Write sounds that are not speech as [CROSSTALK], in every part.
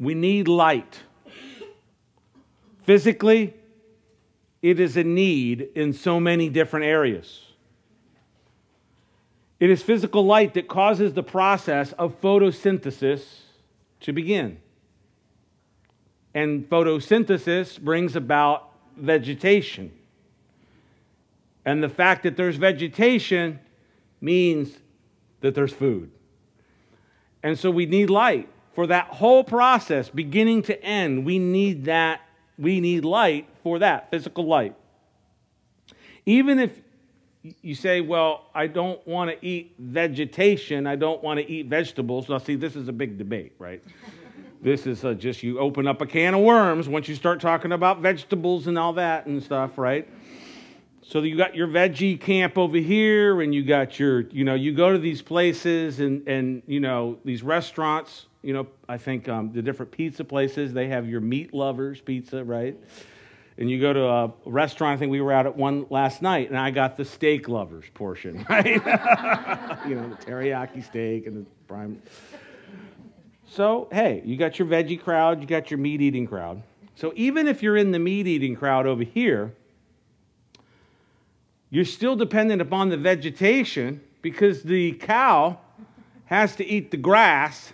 We need light. Physically, it is a need in so many different areas. It is physical light that causes the process of photosynthesis to begin. And photosynthesis brings about vegetation. And the fact that there's vegetation means that there's food. And so we need light. For that whole process, beginning to end, we need that. We need light for that, physical light. Even if you say, well, I don't want to eat vegetation, I don't want to eat vegetables. Now, see, this is a big debate, right? [LAUGHS] this is a, just you open up a can of worms once you start talking about vegetables and all that and stuff, right? So you got your veggie camp over here, and you got your, you know, you go to these places and, and you know, these restaurants, you know, I think um, the different pizza places, they have your meat lovers pizza, right? And you go to a restaurant, I think we were out at one last night, and I got the steak lovers portion, [LAUGHS] right? [LAUGHS] you know, the teriyaki steak and the prime. So, hey, you got your veggie crowd, you got your meat eating crowd. So, even if you're in the meat eating crowd over here, you're still dependent upon the vegetation because the cow has to eat the grass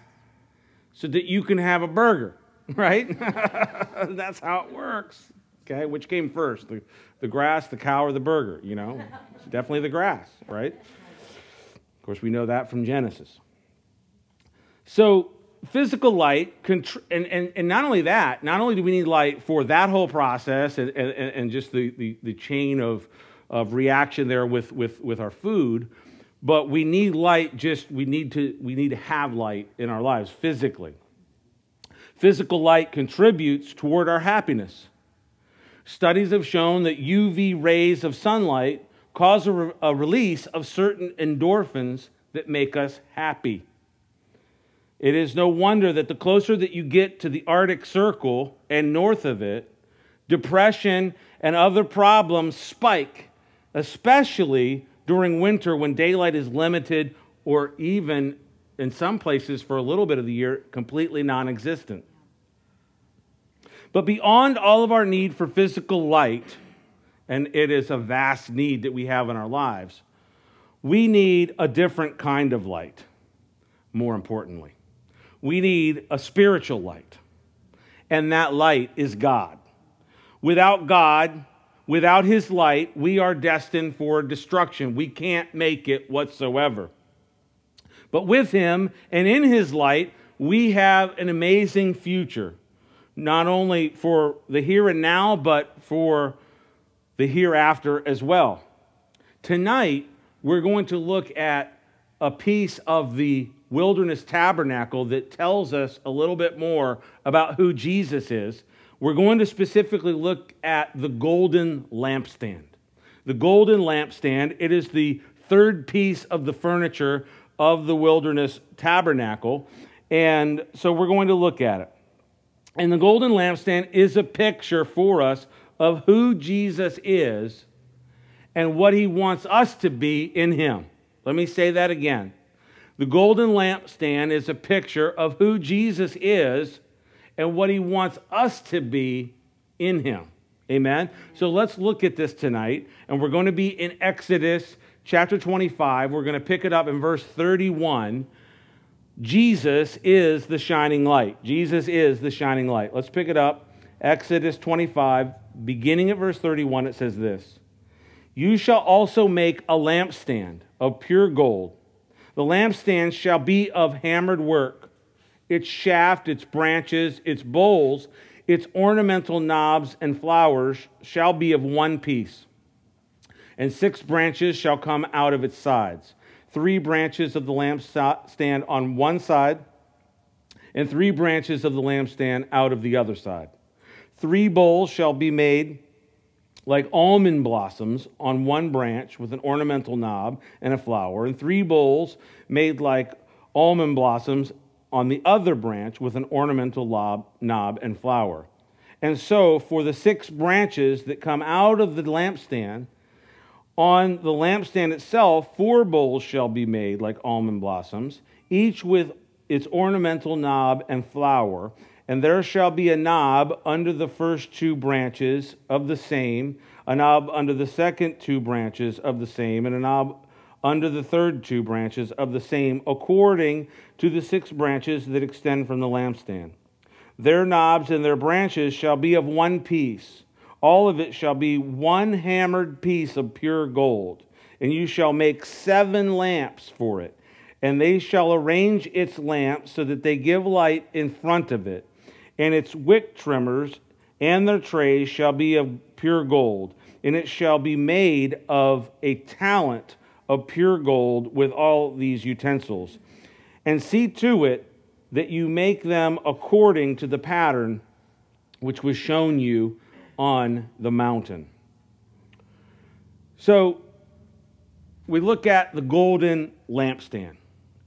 so that you can have a burger, [LAUGHS] right? [LAUGHS] That's how it works. Okay, which came first, the, the grass, the cow, or the burger? You know, it's definitely the grass, right? Of course, we know that from Genesis. So, physical light, and, and, and not only that, not only do we need light for that whole process and, and, and just the, the, the chain of, of reaction there with, with, with our food, but we need light just, we need, to, we need to have light in our lives physically. Physical light contributes toward our happiness. Studies have shown that UV rays of sunlight cause a, re- a release of certain endorphins that make us happy. It is no wonder that the closer that you get to the Arctic Circle and north of it, depression and other problems spike, especially during winter when daylight is limited or even in some places for a little bit of the year completely non existent. But beyond all of our need for physical light, and it is a vast need that we have in our lives, we need a different kind of light, more importantly. We need a spiritual light, and that light is God. Without God, without His light, we are destined for destruction. We can't make it whatsoever. But with Him and in His light, we have an amazing future, not only for the here and now, but for the hereafter as well. Tonight, we're going to look at a piece of the wilderness tabernacle that tells us a little bit more about who Jesus is. We're going to specifically look at the golden lampstand. The golden lampstand, it is the third piece of the furniture of the wilderness tabernacle. And so we're going to look at it. And the golden lampstand is a picture for us of who Jesus is and what he wants us to be in him. Let me say that again. The golden lampstand is a picture of who Jesus is and what he wants us to be in him. Amen. So let's look at this tonight. And we're going to be in Exodus chapter 25. We're going to pick it up in verse 31. Jesus is the shining light. Jesus is the shining light. Let's pick it up. Exodus 25, beginning at verse 31, it says this You shall also make a lampstand of pure gold. The lampstand shall be of hammered work, its shaft, its branches, its bowls, its ornamental knobs and flowers shall be of one piece. And six branches shall come out of its sides three branches of the lampstand on one side, and three branches of the lampstand out of the other side. Three bowls shall be made like almond blossoms on one branch with an ornamental knob and a flower, and three bowls made like almond blossoms on the other branch with an ornamental knob, knob and flower. And so, for the six branches that come out of the lampstand, on the lampstand itself, four bowls shall be made like almond blossoms, each with its ornamental knob and flower, And there shall be a knob under the first two branches of the same, a knob under the second two branches of the same, and a knob under the third two branches of the same, according to the six branches that extend from the lampstand. Their knobs and their branches shall be of one piece. All of it shall be one hammered piece of pure gold. And you shall make seven lamps for it. And they shall arrange its lamps so that they give light in front of it. And its wick trimmers and their trays shall be of pure gold. And it shall be made of a talent of pure gold with all these utensils. And see to it that you make them according to the pattern which was shown you on the mountain. So we look at the golden lampstand.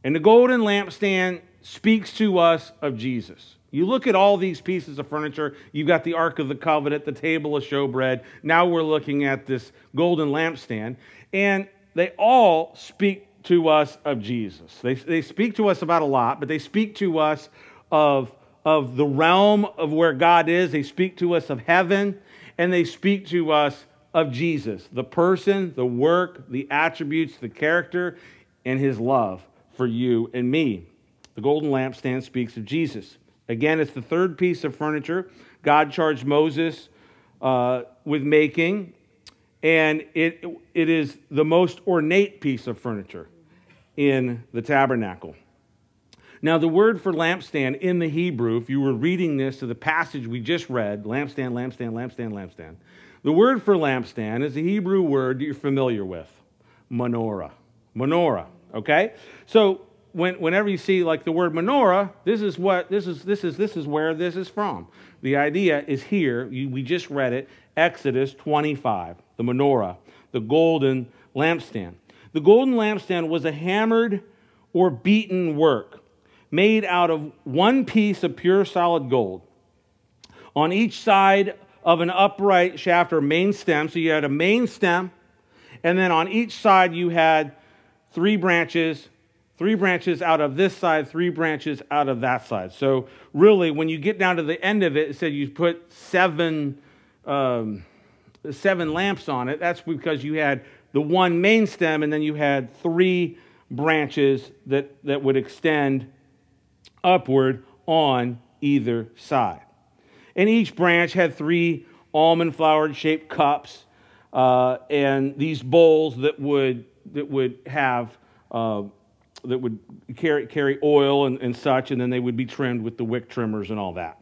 And the golden lampstand speaks to us of Jesus. You look at all these pieces of furniture. You've got the Ark of the Covenant, the table of showbread. Now we're looking at this golden lampstand. And they all speak to us of Jesus. They, they speak to us about a lot, but they speak to us of, of the realm of where God is. They speak to us of heaven, and they speak to us of Jesus, the person, the work, the attributes, the character, and his love for you and me. The golden lampstand speaks of Jesus. Again, it's the third piece of furniture God charged Moses uh, with making and it, it is the most ornate piece of furniture in the tabernacle. Now, the word for lampstand in the Hebrew, if you were reading this to the passage we just read, lampstand, lampstand, lampstand, lampstand, the word for lampstand is a Hebrew word you're familiar with, menorah. Menorah, okay? So when, whenever you see like the word menorah, this is what this is this is this is where this is from. The idea is here. You, we just read it, Exodus 25 the menorah, the golden lampstand. The golden lampstand was a hammered or beaten work made out of one piece of pure solid gold. On each side of an upright shaft or main stem, so you had a main stem, and then on each side you had three branches, three branches out of this side, three branches out of that side. So really, when you get down to the end of it, it said you put seven. Um, seven lamps on it, that's because you had the one main stem and then you had three branches that, that would extend upward on either side. And each branch had three almond flowered shaped cups uh, and these bowls that would, that would have. Uh, that would carry, carry oil and, and such, and then they would be trimmed with the wick trimmers and all that.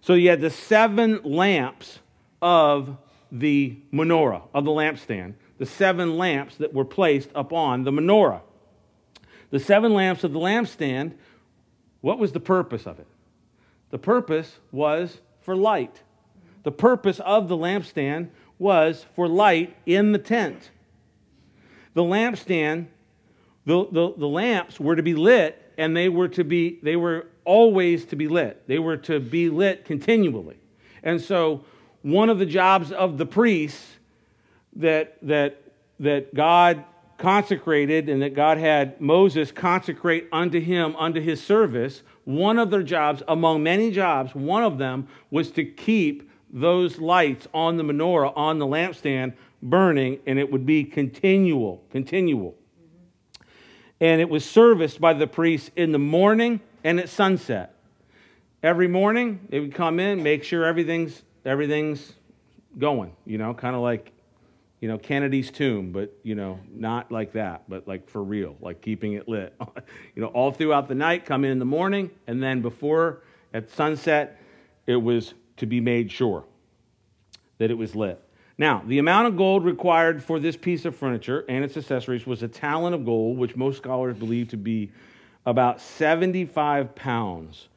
So you had the seven lamps of the menorah of the lampstand, the seven lamps that were placed upon the menorah. The seven lamps of the lampstand, what was the purpose of it? The purpose was for light. The purpose of the lampstand was for light in the tent. The lampstand, the, the, the lamps were to be lit, and they were to be, they were always to be lit. They were to be lit continually. And so one of the jobs of the priests that, that, that God consecrated and that God had Moses consecrate unto him, unto his service, one of their jobs, among many jobs, one of them was to keep those lights on the menorah, on the lampstand, burning, and it would be continual, continual. And it was serviced by the priests in the morning and at sunset. Every morning, they would come in, make sure everything's everything's going, you know, kind of like, you know, Kennedy's tomb, but, you know, not like that, but like for real, like keeping it lit. [LAUGHS] you know, all throughout the night, come in in the morning, and then before at sunset, it was to be made sure that it was lit. Now, the amount of gold required for this piece of furniture and its accessories was a talent of gold, which most scholars believe to be about 75 pounds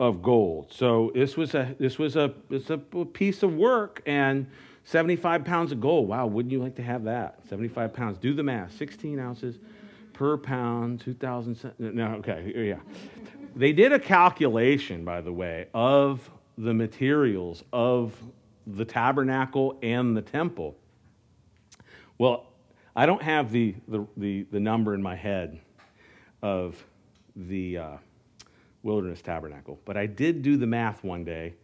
of gold. So this was a this was a it's a piece of work and 75 pounds of gold. Wow, wouldn't you like to have that? 75 pounds. Do the math. 16 ounces per pound, 2,000. No, okay, yeah. They did a calculation, by the way, of the materials of the tabernacle and the temple. Well, I don't have the, the, the, the number in my head of the, uh, wilderness tabernacle. But I did do the math one day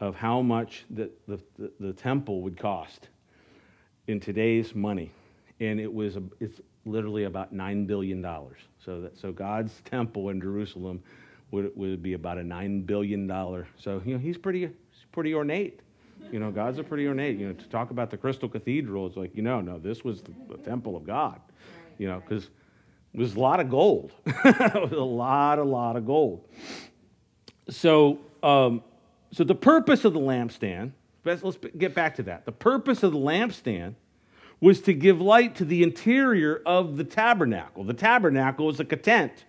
of how much the, the, the, the temple would cost in today's money. And it was, a, it's literally about $9 billion. So, that, so God's temple in Jerusalem would, would be about a $9 billion. So, you know, he's pretty, he's pretty ornate. You know, God's a pretty ornate. You know, to talk about the Crystal Cathedral, it's like, you know, no, this was the, the temple of God. You know, because it was a lot of gold. [LAUGHS] it was a lot, a lot of gold. So, um, so the purpose of the lampstand, let's, get back to that. The purpose of the lampstand was to give light to the interior of the tabernacle. The tabernacle was like a tent.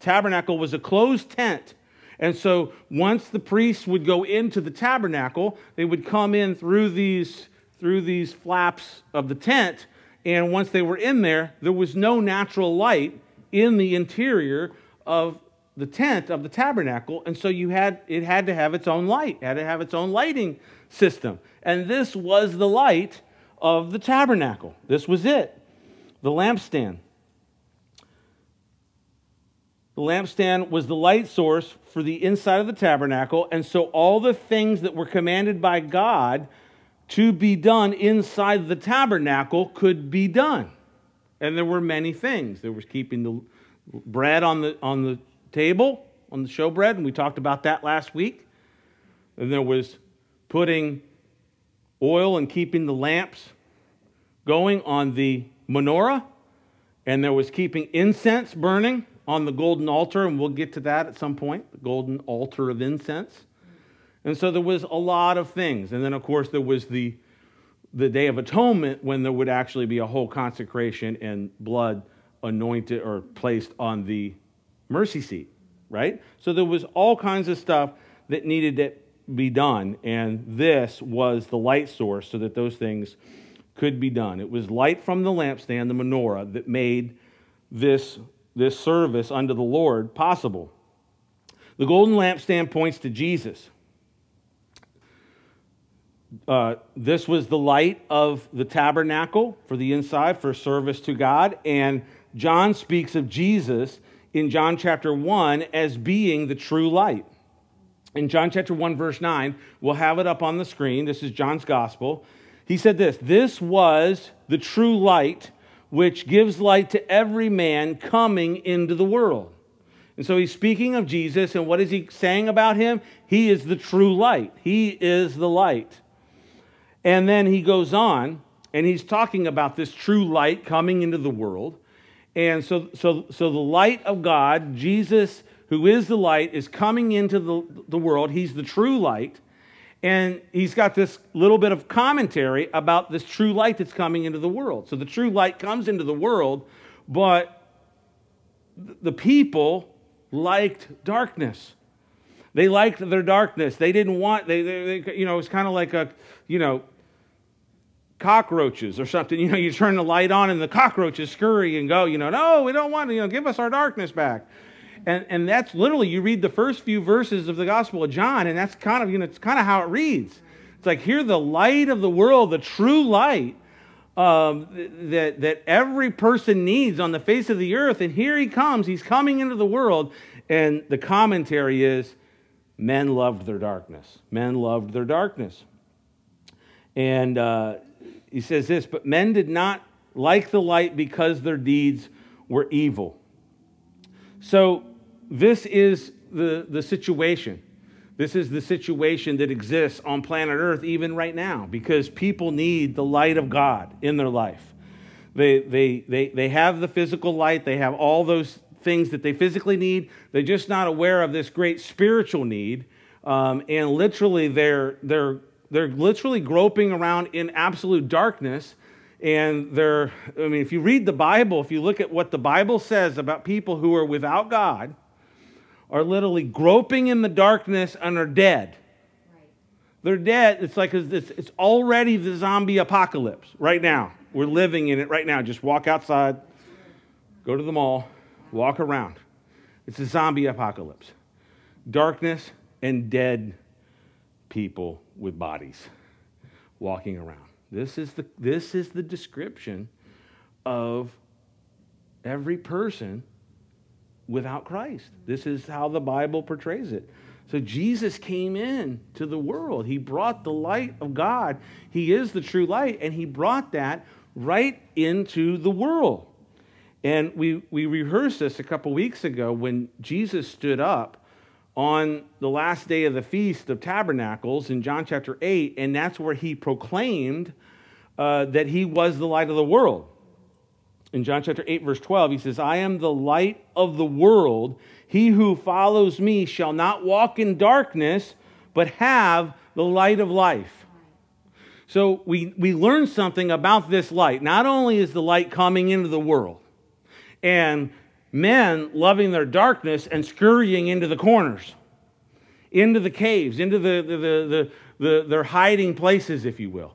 tabernacle was a closed tent. And so once the priests would go into the tabernacle, they would come in through these, through these flaps of the tent and once they were in there, there was no natural light in the interior of the tent of the tabernacle. And so you had, it had to have its own light, it had to have its own lighting system. And this was the light of the tabernacle. This was it the lampstand. The lampstand was the light source for the inside of the tabernacle. And so all the things that were commanded by God to be done inside the tabernacle could be done. And there were many things. There was keeping the bread on the, on the table, on the showbread, and we talked about that last week. And there was putting oil and keeping the lamps going on the menorah. And there was keeping incense burning on the golden altar, and we'll get to that at some point the golden altar of incense. And so there was a lot of things. And then, of course, there was the, the Day of Atonement when there would actually be a whole consecration and blood anointed or placed on the mercy seat, right? So there was all kinds of stuff that needed to be done. And this was the light source so that those things could be done. It was light from the lampstand, the menorah, that made this, this service unto the Lord possible. The golden lampstand points to Jesus. Uh, this was the light of the tabernacle for the inside for service to God. And John speaks of Jesus in John chapter 1 as being the true light. In John chapter 1, verse 9, we'll have it up on the screen. This is John's gospel. He said this This was the true light which gives light to every man coming into the world. And so he's speaking of Jesus, and what is he saying about him? He is the true light. He is the light. And then he goes on and he's talking about this true light coming into the world. And so, so, so the light of God, Jesus, who is the light, is coming into the, the world. He's the true light. And he's got this little bit of commentary about this true light that's coming into the world. So the true light comes into the world, but the people liked darkness. They liked their darkness. They didn't want, they, they, they you know, it's kind of like a, you know, cockroaches or something. [LAUGHS] You know, you turn the light on and the cockroaches scurry and go, you know, no, we don't want to, you know, give us our darkness back. And, and that's literally, you read the first few verses of the Gospel of John, and that's kind of, you know, it's kind of how it reads. It's like, here the light of the world, the true light um, that, that every person needs on the face of the earth. And here he comes, he's coming into the world. And the commentary is, men loved their darkness. Men loved their darkness. And uh, he says this, but men did not like the light because their deeds were evil. So, this is the, the situation. This is the situation that exists on planet Earth even right now because people need the light of God in their life. They, they, they, they have the physical light, they have all those things that they physically need. They're just not aware of this great spiritual need. Um, and literally, they're, they're they're literally groping around in absolute darkness. And they're, I mean, if you read the Bible, if you look at what the Bible says about people who are without God, are literally groping in the darkness and are dead. They're dead. It's like it's, it's already the zombie apocalypse right now. We're living in it right now. Just walk outside, go to the mall, walk around. It's a zombie apocalypse. Darkness and dead people with bodies walking around. This is the, this is the description of every person without Christ. This is how the Bible portrays it. So Jesus came in to the world. He brought the light of God. He is the true light, and he brought that right into the world. And we, we rehearsed this a couple weeks ago when Jesus stood up on the last day of the Feast of Tabernacles in John chapter 8, and that's where he proclaimed uh, that he was the light of the world. In John chapter 8, verse 12, he says, I am the light of the world. He who follows me shall not walk in darkness, but have the light of life. So we, we learn something about this light. Not only is the light coming into the world, and men loving their darkness and scurrying into the corners, into the caves, into the, the, the, the, their hiding places, if you will.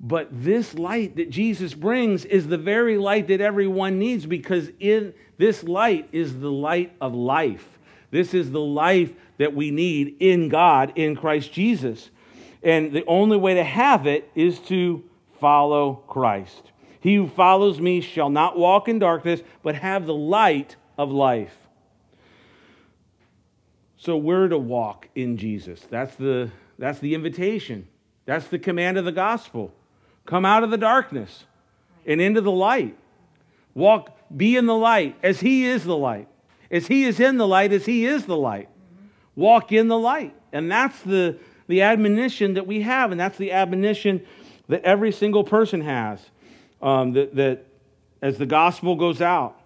But this light that Jesus brings is the very light that everyone needs because in this light is the light of life. This is the life that we need in God, in Christ Jesus. And the only way to have it is to follow Christ. He who follows me shall not walk in darkness, but have the light of life. So we're to walk in Jesus. That's the, that's the invitation. That's the command of the gospel. Come out of the darkness and into the light. Walk, be in the light as He is the light. As He is in the light, as He is the light. Walk in the light. And that's the, the admonition that we have, and that's the admonition that every single person has. Um, that, that as the gospel goes out,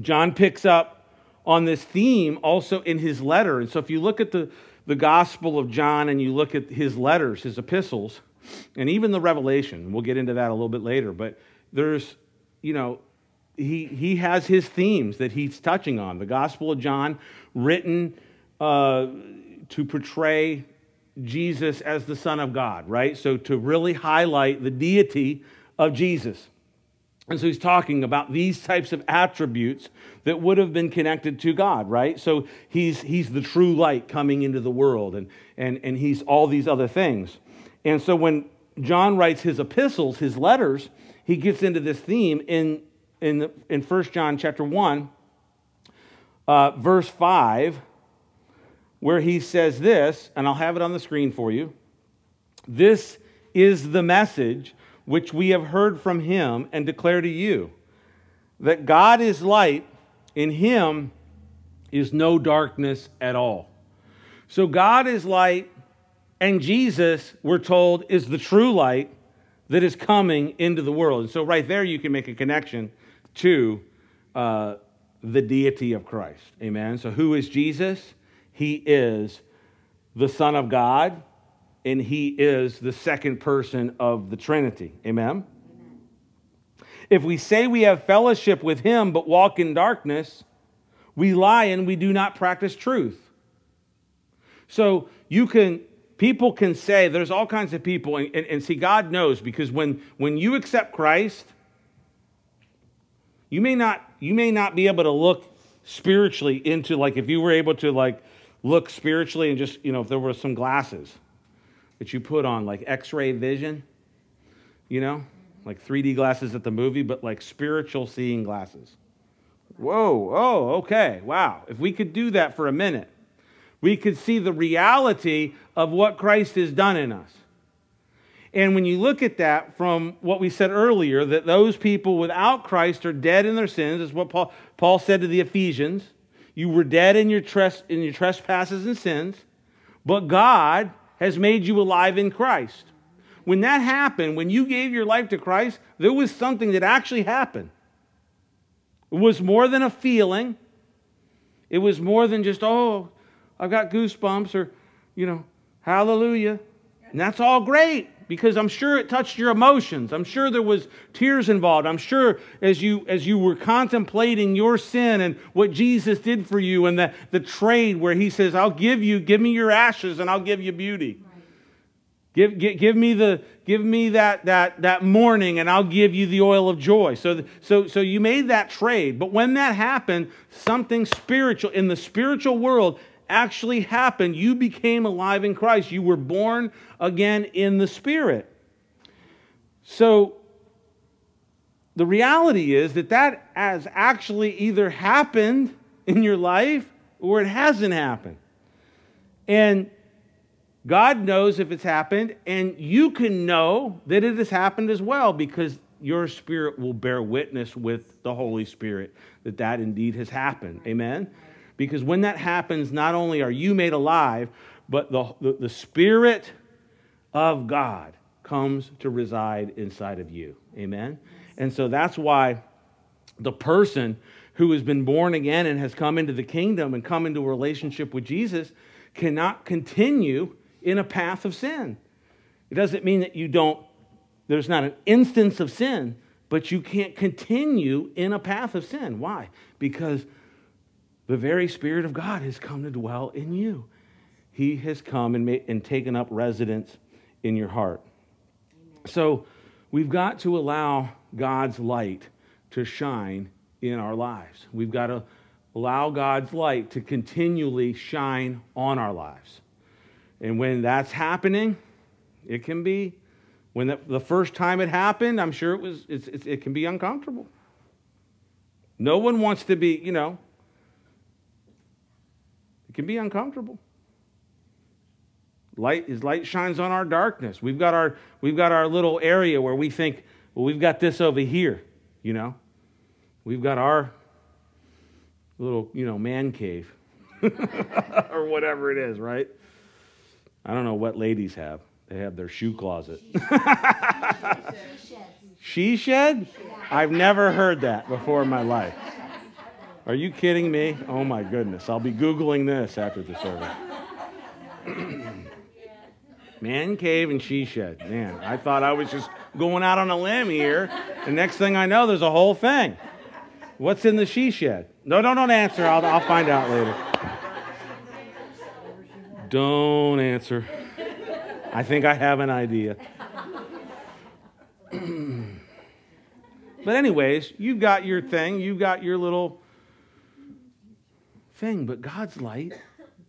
John picks up on this theme also in his letter. And so if you look at the, the gospel of John and you look at his letters, his epistles, and even the revelation we'll get into that a little bit later but there's you know he he has his themes that he's touching on the gospel of john written uh, to portray jesus as the son of god right so to really highlight the deity of jesus and so he's talking about these types of attributes that would have been connected to God, right? So he's, he's the true light coming into the world, and, and, and he's all these other things. And so when John writes his epistles, his letters, he gets into this theme in, in, the, in 1 John chapter 1, uh, verse 5, where he says this, and I'll have it on the screen for you. This is the message which we have heard from him and declare to you that God is light, in him is no darkness at all. So God is light, and Jesus, we're told, is the true light that is coming into the world. And so, right there, you can make a connection to uh, the deity of Christ. Amen. So, who is Jesus? He is the Son of God, and He is the second person of the Trinity. Amen. Amen. If we say we have fellowship with Him but walk in darkness, we lie and we do not practice truth. So, you can people can say there's all kinds of people and, and, and, see god knows because when when you accept christ you may not you may not be able to look spiritually into like if you were able to like look spiritually and just you know if there were some glasses that you put on like x-ray vision you know like 3d glasses at the movie but like spiritual seeing glasses whoa oh okay wow if we could do that for a minute we could see the reality of what Christ has done in us. And when you look at that from what we said earlier, that those people without Christ are dead in their sins, is what Paul, Paul said to the Ephesians. You were dead in your, tres- in your trespasses and sins, but God has made you alive in Christ. When that happened, when you gave your life to Christ, there was something that actually happened. It was more than a feeling. It was more than just, oh, I've got goosebumps or, you know, hallelujah. And that's all great because I'm sure it touched your emotions. I'm sure there was tears involved. I'm sure as you as you were contemplating your sin and what Jesus did for you and the, the trade where he says, I'll give you, give me your ashes and I'll give you beauty. Give, give, give, me the give me that that that mourning and I'll give you the oil of joy. So so so you made that trade. But when that happened, something spiritual in the spiritual world actually happened. You became alive in Christ. You were born again in the Spirit. So, the reality is that that has actually either happened in your life or it hasn't happened. And God knows if it's happened, and you can know that it has happened as well because your spirit will bear witness with the Holy Spirit that that indeed has happened. Amen? Because when that happens, not only are you made alive, but the, the, the Spirit of God comes to reside inside of you. Amen? And so that's why the person who has been born again and has come into the kingdom and come into a relationship with Jesus cannot continue in a path of sin. It doesn't mean that you don't, there's not an instance of sin, but you can't continue in a path of sin. Why? Because the very Spirit of God has come to dwell in you. He has come and, made, and taken up residence in your heart. So we've got to allow God's light to shine in our lives. We've got to allow God's light to continually shine on our lives. And when that's happening, it can be, when the, the first time it happened, I'm sure it was, it's, it's, it can be uncomfortable. No one wants to be, you know, it can be uncomfortable. Light, is light shines on our darkness. We've got our, we've got our little area where we think, well, we've got this over here, you know. We've got our little, you know, man cave [LAUGHS] or whatever it is, right? I don't know what ladies have. They have their shoe closet. she shed? [LAUGHS] I've never heard that before in my life. Are you kidding me? Oh my goodness. I'll be Googling this after the service. [COUGHS] Man cave and she shed. Man, I thought I was just going out on a limb here. The next thing I know, there's a whole thing. What's in the she shed? No, no, don't answer. I'll, I'll find out later. Don't answer. I think I have an idea. [COUGHS] but, anyways, you've got your thing, you've got your little thing, but God's light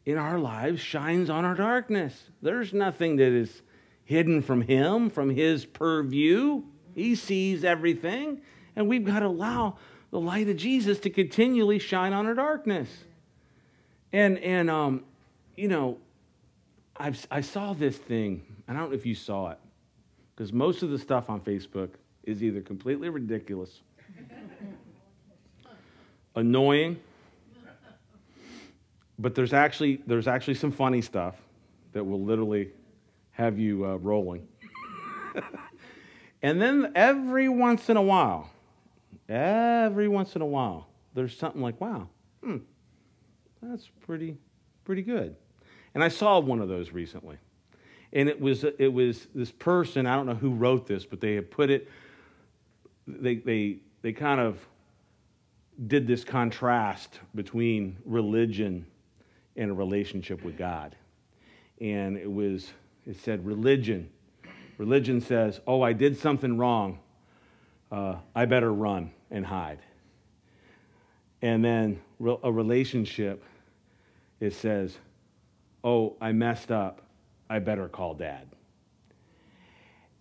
in our lives shines on our darkness. There's nothing that is hidden from Him, from His purview. He sees everything, and we've got to allow the light of Jesus to continually shine on our darkness. And, and um, you know, I've, I saw this thing. I don't know if you saw it, because most of the stuff on Facebook is either completely ridiculous, [LAUGHS] annoying, but there's actually there's actually some funny stuff that will literally have you uh, rolling. [LAUGHS] and then every once in a while, every once in a while, there's something like, wow, hmm, that's pretty pretty good. And I saw one of those recently. And it was, it was this person, I don't know who wrote this, but they had put it, they, they, they kind of did this contrast between religion and a relationship with God. And it was, it said, religion. Religion says, oh, I did something wrong. Uh, I better run and hide. And then a relationship, it says, oh, I messed up. I better call dad.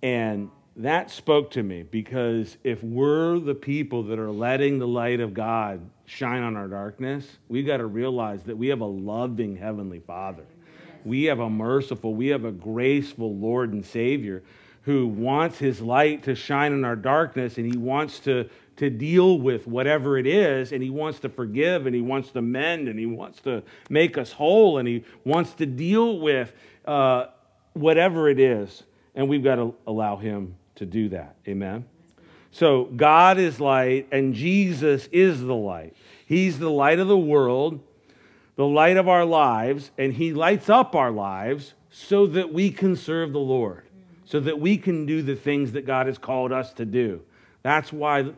And that spoke to me because if we're the people that are letting the light of God shine on our darkness, we've got to realize that we have a loving Heavenly Father. We have a merciful, we have a graceful Lord and Savior who wants His light to shine in our darkness and He wants to to deal with whatever it is, and He wants to forgive, and He wants to mend, and He wants to make us whole, and He wants to deal with uh, whatever it is, and we've got to allow Him to do that. Amen? So, God is light, and Jesus is the light. He's the light of the world, the light of our lives, and He lights up our lives so that we can serve the Lord, so that we can do the things that God has called us to do. That's why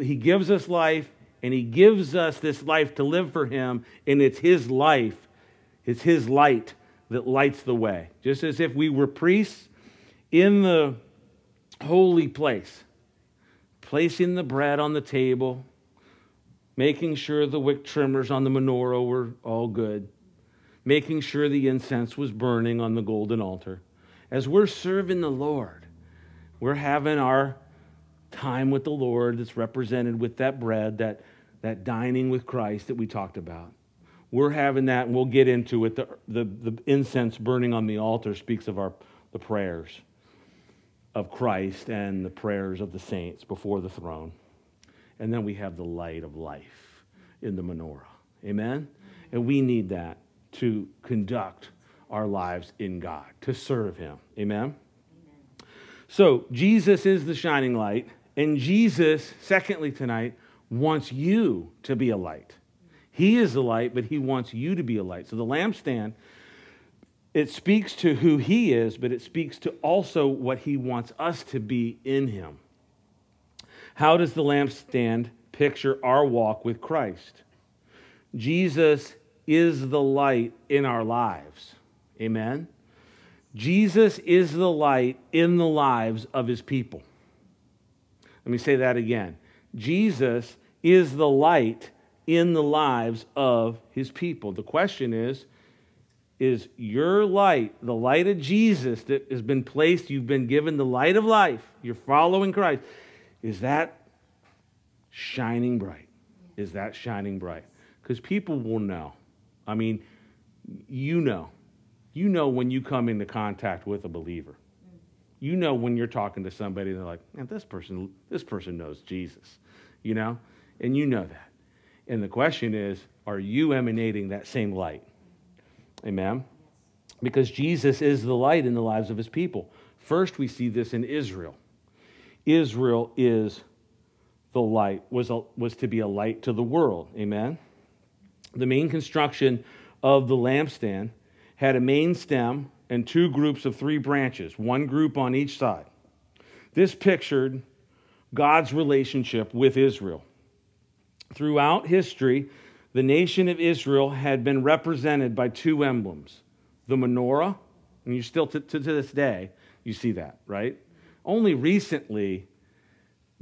he gives us life, and He gives us this life to live for Him, and it's His life, it's His light that lights the way. Just as if we were priests in the holy place, placing the bread on the table, making sure the wick trimmers on the menorah were all good, making sure the incense was burning on the golden altar. As we're serving the Lord, we're having our time with the Lord that's represented with that bread, that, that dining with Christ that we talked about. We're having that, and we'll get into it. The, the, the incense burning on the altar speaks of our, the prayers of Christ and the prayers of the saints before the throne. And then we have the light of life in the menorah. Amen? And we need that to conduct our lives in God, to serve Him. Amen? Amen? So, Jesus is the shining light, and Jesus, secondly, tonight, wants you to be a light. He is the light, but He wants you to be a light. So, the lampstand, it speaks to who He is, but it speaks to also what He wants us to be in Him. How does the lampstand picture our walk with Christ? Jesus is the light in our lives. Amen. Jesus is the light in the lives of his people. Let me say that again. Jesus is the light in the lives of his people. The question is is your light, the light of Jesus that has been placed, you've been given the light of life, you're following Christ, is that shining bright? Is that shining bright? Because people will know. I mean, you know. You know when you come into contact with a believer. You know when you're talking to somebody, they're like, man, this person, this person knows Jesus, you know? And you know that. And the question is, are you emanating that same light? Amen? Because Jesus is the light in the lives of his people. First, we see this in Israel. Israel is the light, was, a, was to be a light to the world. Amen? The main construction of the lampstand had a main stem and two groups of three branches, one group on each side. This pictured God's relationship with Israel. Throughout history, the nation of Israel had been represented by two emblems the menorah, and you still, to, to, this day, you see that, right? Only recently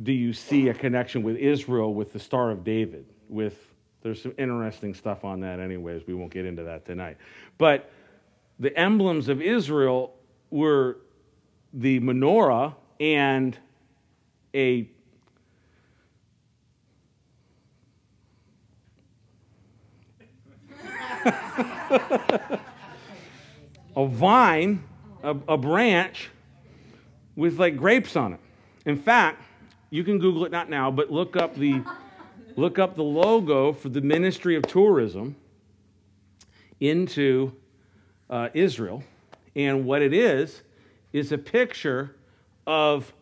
do you see a connection with Israel with the Star of David, with there's some interesting stuff on that, anyways. We won't get into that tonight. But the emblems of Israel were the menorah and a [LAUGHS] a vine, a, a, branch with like grapes on it. In fact, you can Google it not now, but look up the look up the logo for the Ministry of Tourism into uh, Israel. And what it is, is a picture of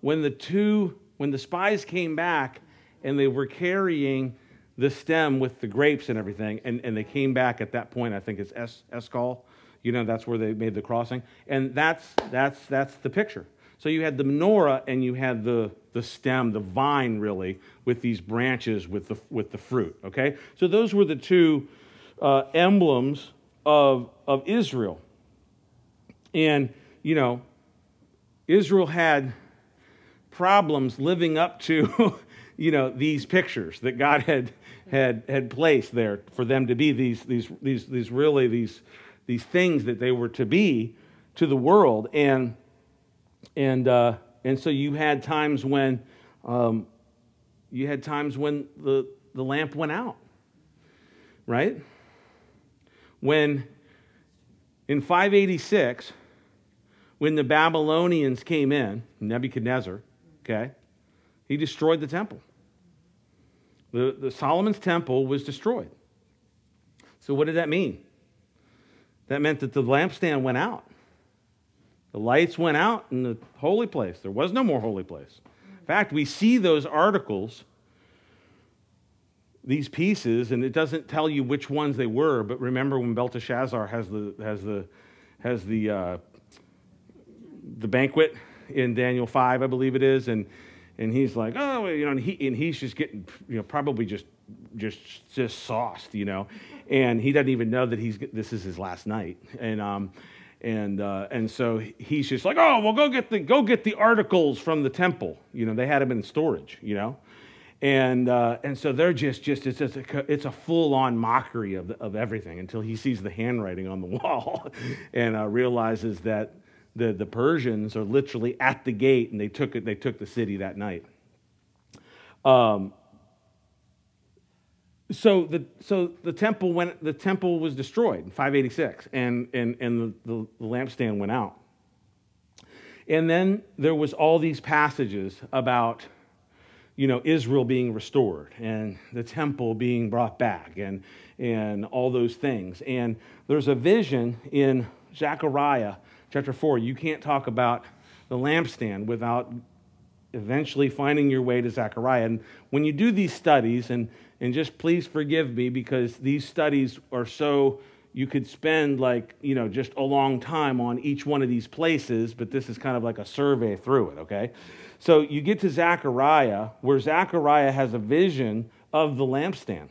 when the two, when the spies came back and they were carrying the stem with the grapes and everything, and, and they came back at that point, I think it's es- Eshcol, you know, that's where they made the crossing. And that's, that's, that's the picture. So you had the menorah and you had the, the stem, the vine, really, with these branches with the, with the fruit. Okay? So those were the two uh, emblems of, of Israel. And, you know, Israel had problems living up to, [LAUGHS] you know, these pictures that God had, had, had placed there for them to be these, these, these, these really these, these things that they were to be to the world. And and, uh, and so you had times when um, you had times when the, the lamp went out, right? When in 586, when the Babylonians came in, Nebuchadnezzar, okay, he destroyed the temple. The, the Solomon's temple was destroyed. So what did that mean? That meant that the lampstand went out. The lights went out in the holy place. There was no more holy place. In fact, we see those articles, these pieces, and it doesn't tell you which ones they were, but remember when Belteshazzar has the, has the, has the, uh, the banquet in Daniel 5, I believe it is, and, and he's like, oh, you know, and, he, and he's just getting, you know, probably just, just, just sauced, you know, and he doesn't even know that he's, this is his last night. And, um, and uh, and so he's just like, oh, well, go get the go get the articles from the temple. You know, they had them in storage. You know, and uh, and so they're just just it's just a, it's a full on mockery of of everything until he sees the handwriting on the [LAUGHS] wall, and uh, realizes that the the Persians are literally at the gate and they took it they took the city that night. Um, so the so the temple went the temple was destroyed in 586 and and and the, the, lampstand went out and then there was all these passages about you know israel being restored and the temple being brought back and and all those things and there's a vision in zechariah chapter 4 you can't talk about the lampstand without eventually finding your way to zechariah. And when you do these studies and and just please forgive me because these studies are so you could spend like you know just a long time on each one of these places but this is kind of like a survey through it okay? So you get to zechariah where zechariah has a vision of the lampstand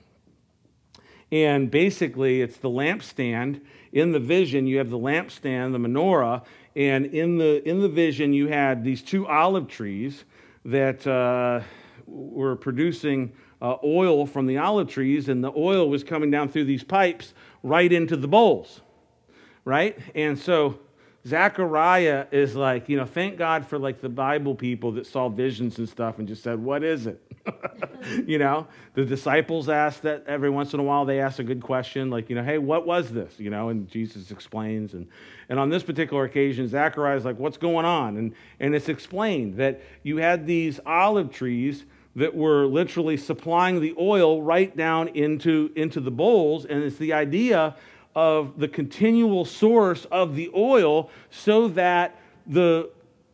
and basically it's the lampstand in the vision you have the lampstand the menorah and in the in the vision you had these two olive trees that uh, were producing uh, oil from the olive trees, and the oil was coming down through these pipes right into the bowls, right? And so Zechariah is like, you know, thank God for like the Bible people that saw visions and stuff and just said, What is it? [LAUGHS] you know, the disciples asked that every once in a while, they ask a good question, like, you know, hey, what was this? You know, and Jesus explains. And, and on this particular occasion, Zechariah is like, What's going on? And, and it's explained that you had these olive trees that were literally supplying the oil right down into, into the bowls. And it's the idea of the continual source of the oil so that the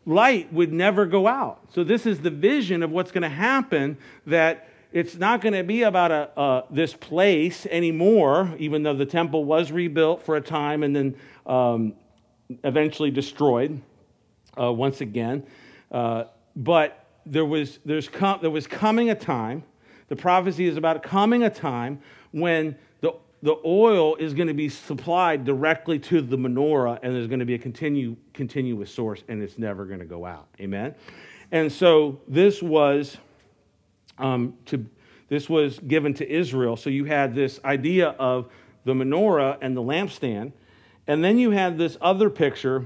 light would never go out. So, this is the vision of what's going to happen that it's not going to be about a, uh, this place anymore, even though the temple was rebuilt for a time and then um, eventually destroyed uh, once again. Uh, but there was, there's com- there was coming a time, the prophecy is about coming a time when the, oil is going to be supplied directly to the menorah and there's going to be a continue, continuous source and it's never going to go out. Amen? And so this was um, to this was given to Israel. So you had this idea of the menorah and the lampstand, and then you had this other picture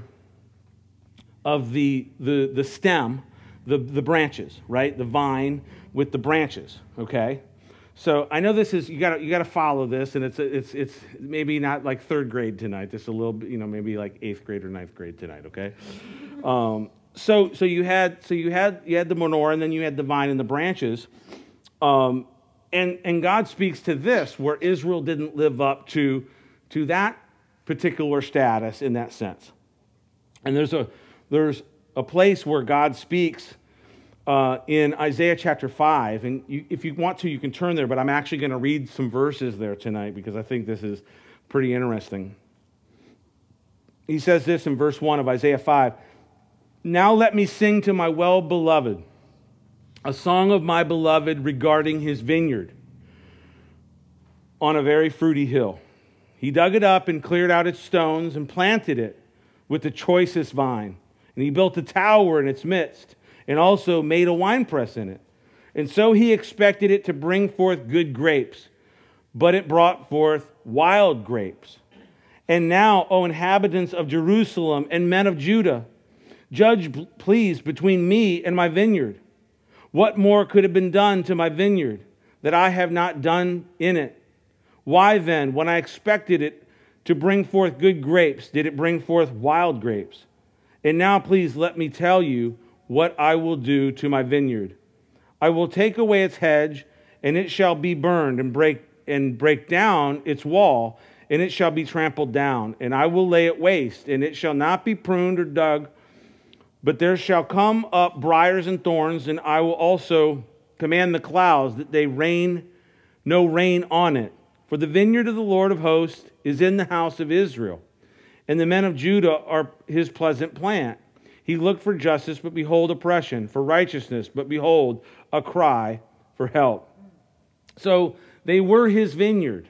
of the, the, the stem the, the branches, right? The vine with the branches, okay? So I know this is you got you got to follow this, and it's it's it's maybe not like third grade tonight. This a little you know maybe like eighth grade or ninth grade tonight. Okay, [LAUGHS] um, so so you had so you had you had the menorah, and then you had the vine and the branches, um, and and God speaks to this where Israel didn't live up to to that particular status in that sense, and there's a there's a place where God speaks uh, in Isaiah chapter 5. And you, if you want to, you can turn there, but I'm actually going to read some verses there tonight because I think this is pretty interesting. He says this in verse 1 of Isaiah 5 Now let me sing to my well beloved a song of my beloved regarding his vineyard on a very fruity hill. He dug it up and cleared out its stones and planted it with the choicest vine and he built a tower in its midst, and also made a winepress in it. And so he expected it to bring forth good grapes, but it brought forth wild grapes. And now, O inhabitants of Jerusalem and men of Judah, judge, please, between me and my vineyard. What more could have been done to my vineyard that I have not done in it? Why then, when I expected it to bring forth good grapes, did it bring forth wild grapes? And now, please let me tell you what I will do to my vineyard. I will take away its hedge, and it shall be burned, and break, and break down its wall, and it shall be trampled down. And I will lay it waste, and it shall not be pruned or dug. But there shall come up briars and thorns, and I will also command the clouds that they rain no rain on it. For the vineyard of the Lord of hosts is in the house of Israel and the men of Judah are his pleasant plant. He looked for justice, but behold, oppression, for righteousness, but behold, a cry for help. So they were his vineyard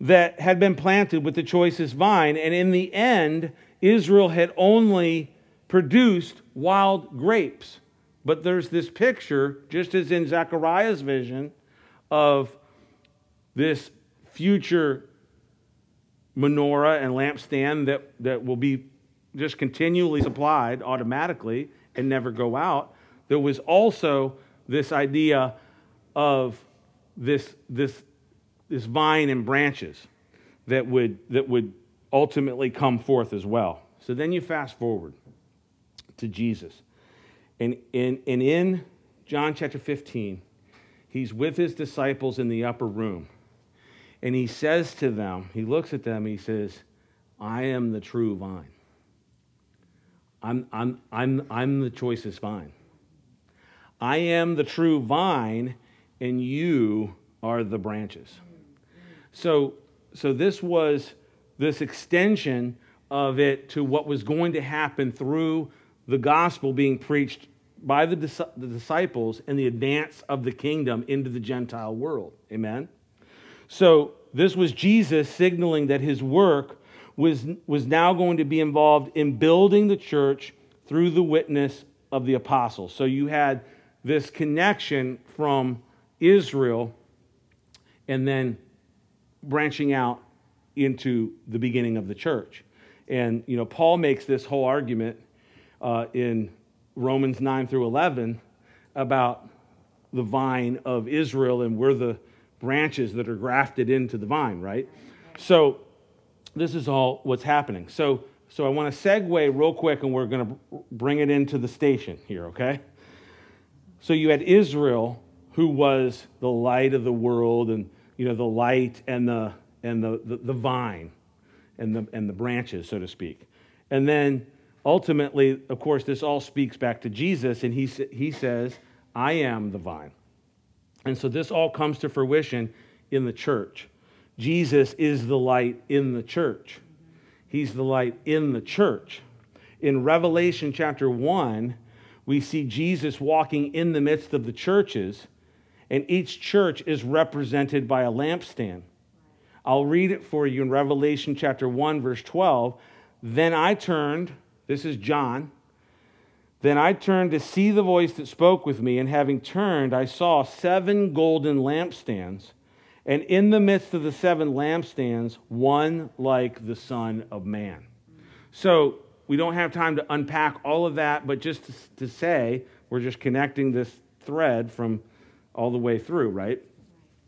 that had been planted with the choicest vine, and in the end, Israel had only produced wild grapes. But there's this picture, just as in Zechariah's vision, of this future menorah and lampstand that, that will be just continually supplied automatically and never go out. There was also this idea of this, this, this vine and branches that would, that would ultimately come forth as well. So then you fast forward to Jesus. And, and, and in John chapter 15, he's with his disciples in the upper room. And he says to them, he looks at them, he says, I am the true vine. I'm, I'm, I'm, I'm the choicest vine. I am the true vine, and you are the branches. So, so this was this extension of it to what was going to happen through the gospel being preached by the, the disciples and the advance of the kingdom into the Gentile world. Amen? So, this was Jesus signaling that his work was, was now going to be involved in building the church through the witness of the apostles. So, you had this connection from Israel and then branching out into the beginning of the church. And, you know, Paul makes this whole argument uh, in Romans 9 through 11 about the vine of Israel and we're the branches that are grafted into the vine, right? So this is all what's happening. So, so I want to segue real quick and we're going to bring it into the station here, okay? So you had Israel who was the light of the world and you know the light and the and the, the, the vine and the and the branches, so to speak. And then ultimately, of course, this all speaks back to Jesus, and he, he says, I am the vine. And so this all comes to fruition in the church. Jesus is the light in the church. He's the light in the church. In Revelation chapter 1, we see Jesus walking in the midst of the churches, and each church is represented by a lampstand. I'll read it for you in Revelation chapter 1, verse 12. Then I turned this is John. Then I turned to see the voice that spoke with me, and having turned, I saw seven golden lampstands, and in the midst of the seven lampstands, one like the Son of Man. So we don't have time to unpack all of that, but just to, to say, we're just connecting this thread from all the way through, right?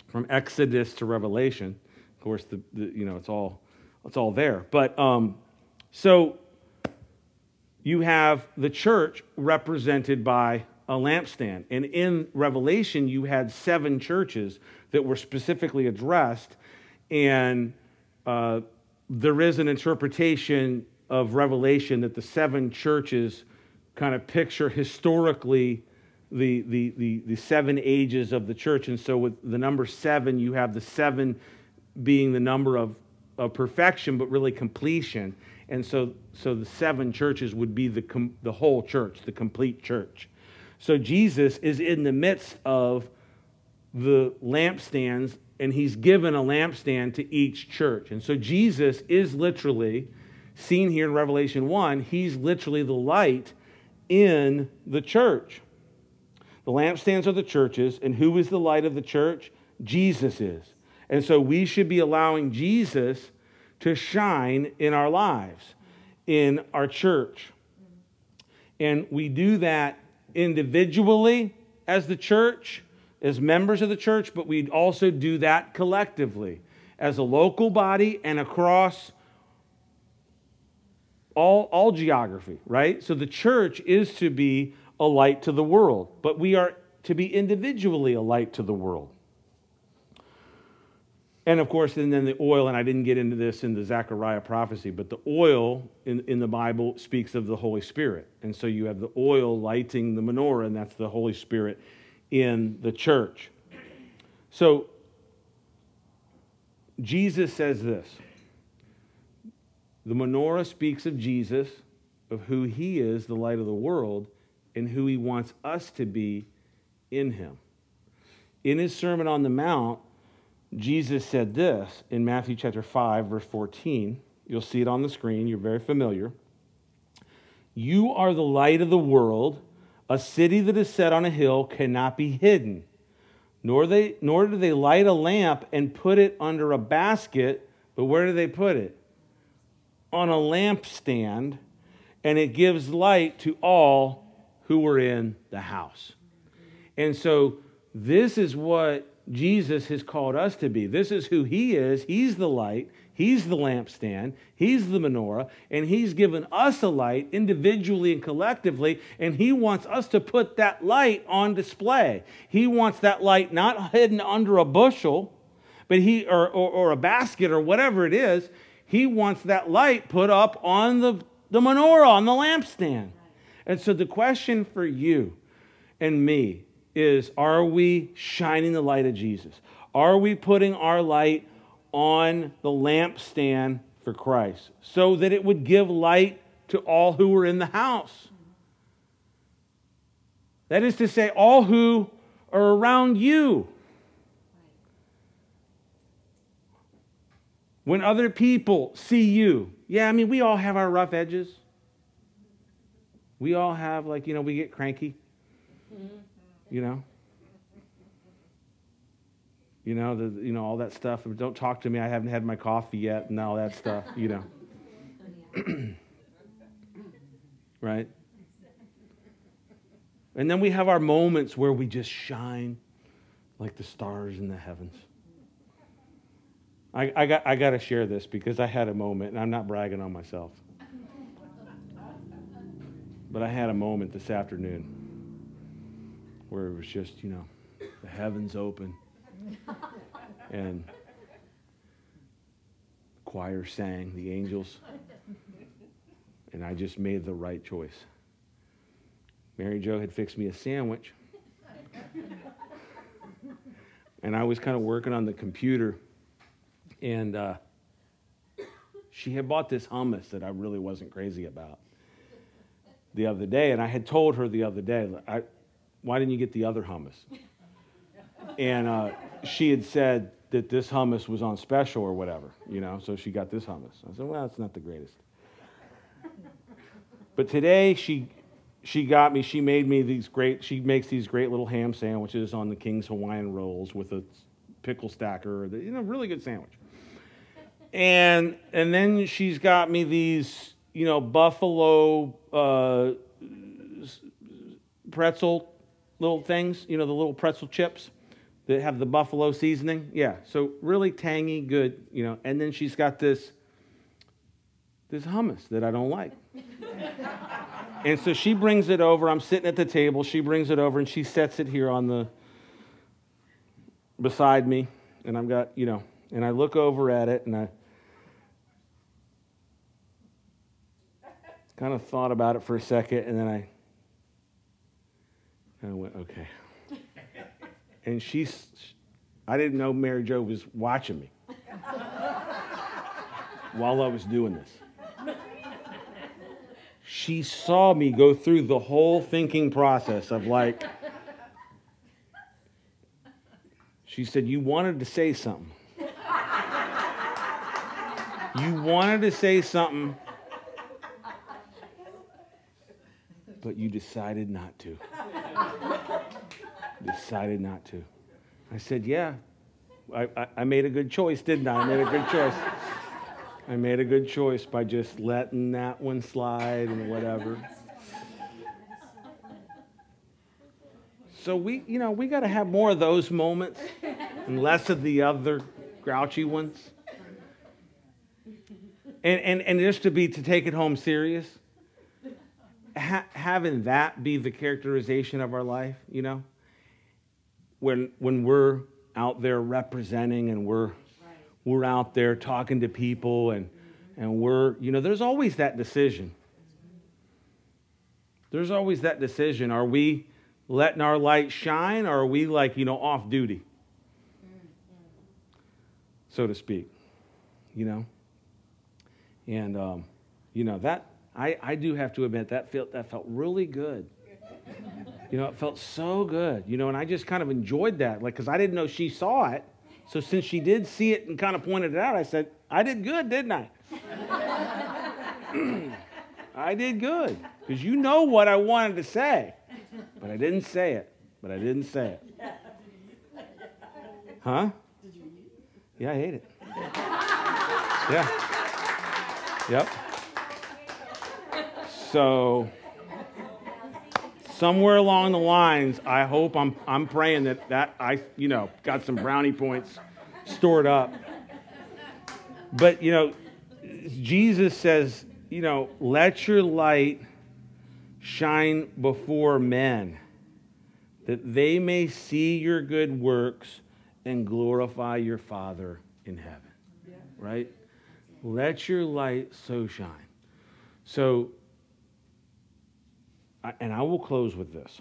From Exodus to Revelation. Of course, the, the you know it's all it's all there. But um, so you have the church represented by a lampstand. And in Revelation, you had seven churches that were specifically addressed. And uh, there is an interpretation of Revelation that the seven churches kind of picture historically the, the, the, the seven ages of the church. And so, with the number seven, you have the seven being the number of, of perfection, but really completion. And so, so the seven churches would be the, com- the whole church, the complete church. So Jesus is in the midst of the lampstands, and he's given a lampstand to each church. And so Jesus is literally, seen here in Revelation 1, he's literally the light in the church. The lampstands are the churches, and who is the light of the church? Jesus is. And so we should be allowing Jesus to shine in our lives, in our church. And we do that individually as the church, as members of the church, but we also do that collectively as a local body and across all, all geography, right? So the church is to be a light to the world, but we are to be individually a light to the world. And of course, and then the oil, and I didn't get into this in the Zechariah prophecy, but the oil in, in the Bible speaks of the Holy Spirit. And so you have the oil lighting the menorah, and that's the Holy Spirit in the church. So Jesus says this the menorah speaks of Jesus, of who he is, the light of the world, and who he wants us to be in him. In his Sermon on the Mount, Jesus said this in Matthew chapter 5, verse 14. You'll see it on the screen. You're very familiar. You are the light of the world. A city that is set on a hill cannot be hidden. Nor, they, nor do they light a lamp and put it under a basket, but where do they put it? On a lampstand, and it gives light to all who are in the house. And so this is what Jesus has called us to be. This is who he is. He's the light. He's the lampstand, He's the menorah, and He's given us a light individually and collectively, and He wants us to put that light on display. He wants that light not hidden under a bushel, but he or, or, or a basket or whatever it is. He wants that light put up on the, the menorah, on the lampstand. And so the question for you and me is are we shining the light of Jesus? Are we putting our light on the lampstand for Christ so that it would give light to all who were in the house. That is to say, all who are around you. When other people see you, yeah, I mean, we all have our rough edges. We all have, like, you know, we get cranky, you know you know, the, you know all that stuff. Don't talk to me. I haven't had my coffee yet, and all that stuff. You know, [COUGHS] right? And then we have our moments where we just shine like the stars in the heavens. I, I got, I got to share this because I had a moment, and I'm not bragging on myself. But I had a moment this afternoon where it was just, you know, the heavens open [LAUGHS] and the choir sang, the angels, and I just made the right choice. Mary Jo had fixed me a sandwich, and I was kind of working on the computer, and uh, she had bought this hummus that I really wasn't crazy about the other day, and I had told her the other day, why didn't you get the other hummus? And uh, she had said that this hummus was on special or whatever, you know, so she got this hummus. I said, well, it's not the greatest. But today she she got me, she made me these great, she makes these great little ham sandwiches on the King's Hawaiian rolls with a pickle stacker, you know, really good sandwich. And and then she's got me these, you know, buffalo uh, pretzel little things, you know, the little pretzel chips that have the buffalo seasoning. Yeah, so really tangy, good, you know. And then she's got this this hummus that I don't like. [LAUGHS] and so she brings it over. I'm sitting at the table. She brings it over and she sets it here on the beside me. And I've got, you know, and I look over at it and I kind of thought about it for a second and then I kind of went, okay and she's, I didn't know Mary Jo was watching me [LAUGHS] while I was doing this. She saw me go through the whole thinking process of like, she said, You wanted to say something. You wanted to say something, but you decided not to decided not to. I said, Yeah, I, I, I, made a good choice, didn't I? I made a good choice. I made a good choice by just letting that one slide and whatever. So we, you know, we got to have more of those moments and less of the other grouchy ones. And, and, and just to be, to take it home serious, ha- having that be the characterization of our life, you know? When, when we're out there representing and we're, right. we're out there talking to people and, and we're, you know, there's always that decision. There's always that decision. Are we letting our light shine or are we like, you know, off duty? So to speak, you know? And, um, you know, that, I, I do have to admit, that felt, that felt really good [LAUGHS] you know, it felt so good, you know, and I just kind of enjoyed that, like, because I didn't know she saw it. So since she did see it and kind of pointed it out, I said, I did good, didn't I? [CLEARS THROAT] I did good, because you know what I wanted to say, but I didn't say it. But I didn't say it. Huh? Yeah, I hate it. Yeah. Yep. So somewhere along the lines, I hope I'm, I'm praying that, that I, you know, got some brownie points stored up. But, you know, Jesus says, you know, let your light shine before men, that they may see your good works and glorify your Father in heaven. Yeah. Right? Let your light so shine. So, and I will close with this.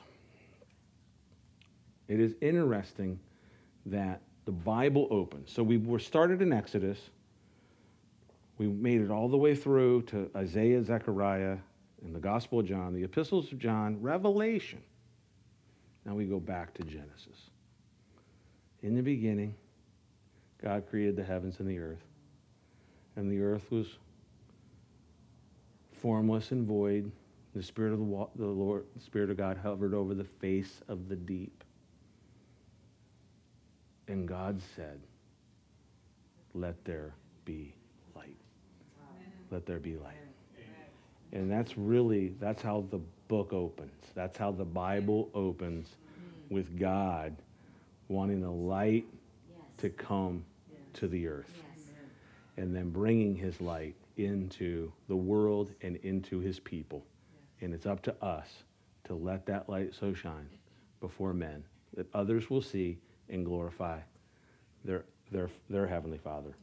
It is interesting that the Bible opens. So we were started in Exodus. We made it all the way through to Isaiah, Zechariah, and the Gospel of John, the epistles of John, Revelation. Now we go back to Genesis. In the beginning, God created the heavens and the earth. And the earth was formless and void. The Spirit of the, the Lord, the Spirit of God hovered over the face of the deep. And God said, Let there be light. Let there be light. And that's really, that's how the book opens. That's how the Bible opens with God wanting the light to come to the earth. And then bringing his light into the world and into his people. And it's up to us to let that light so shine before men that others will see and glorify their, their, their Heavenly Father.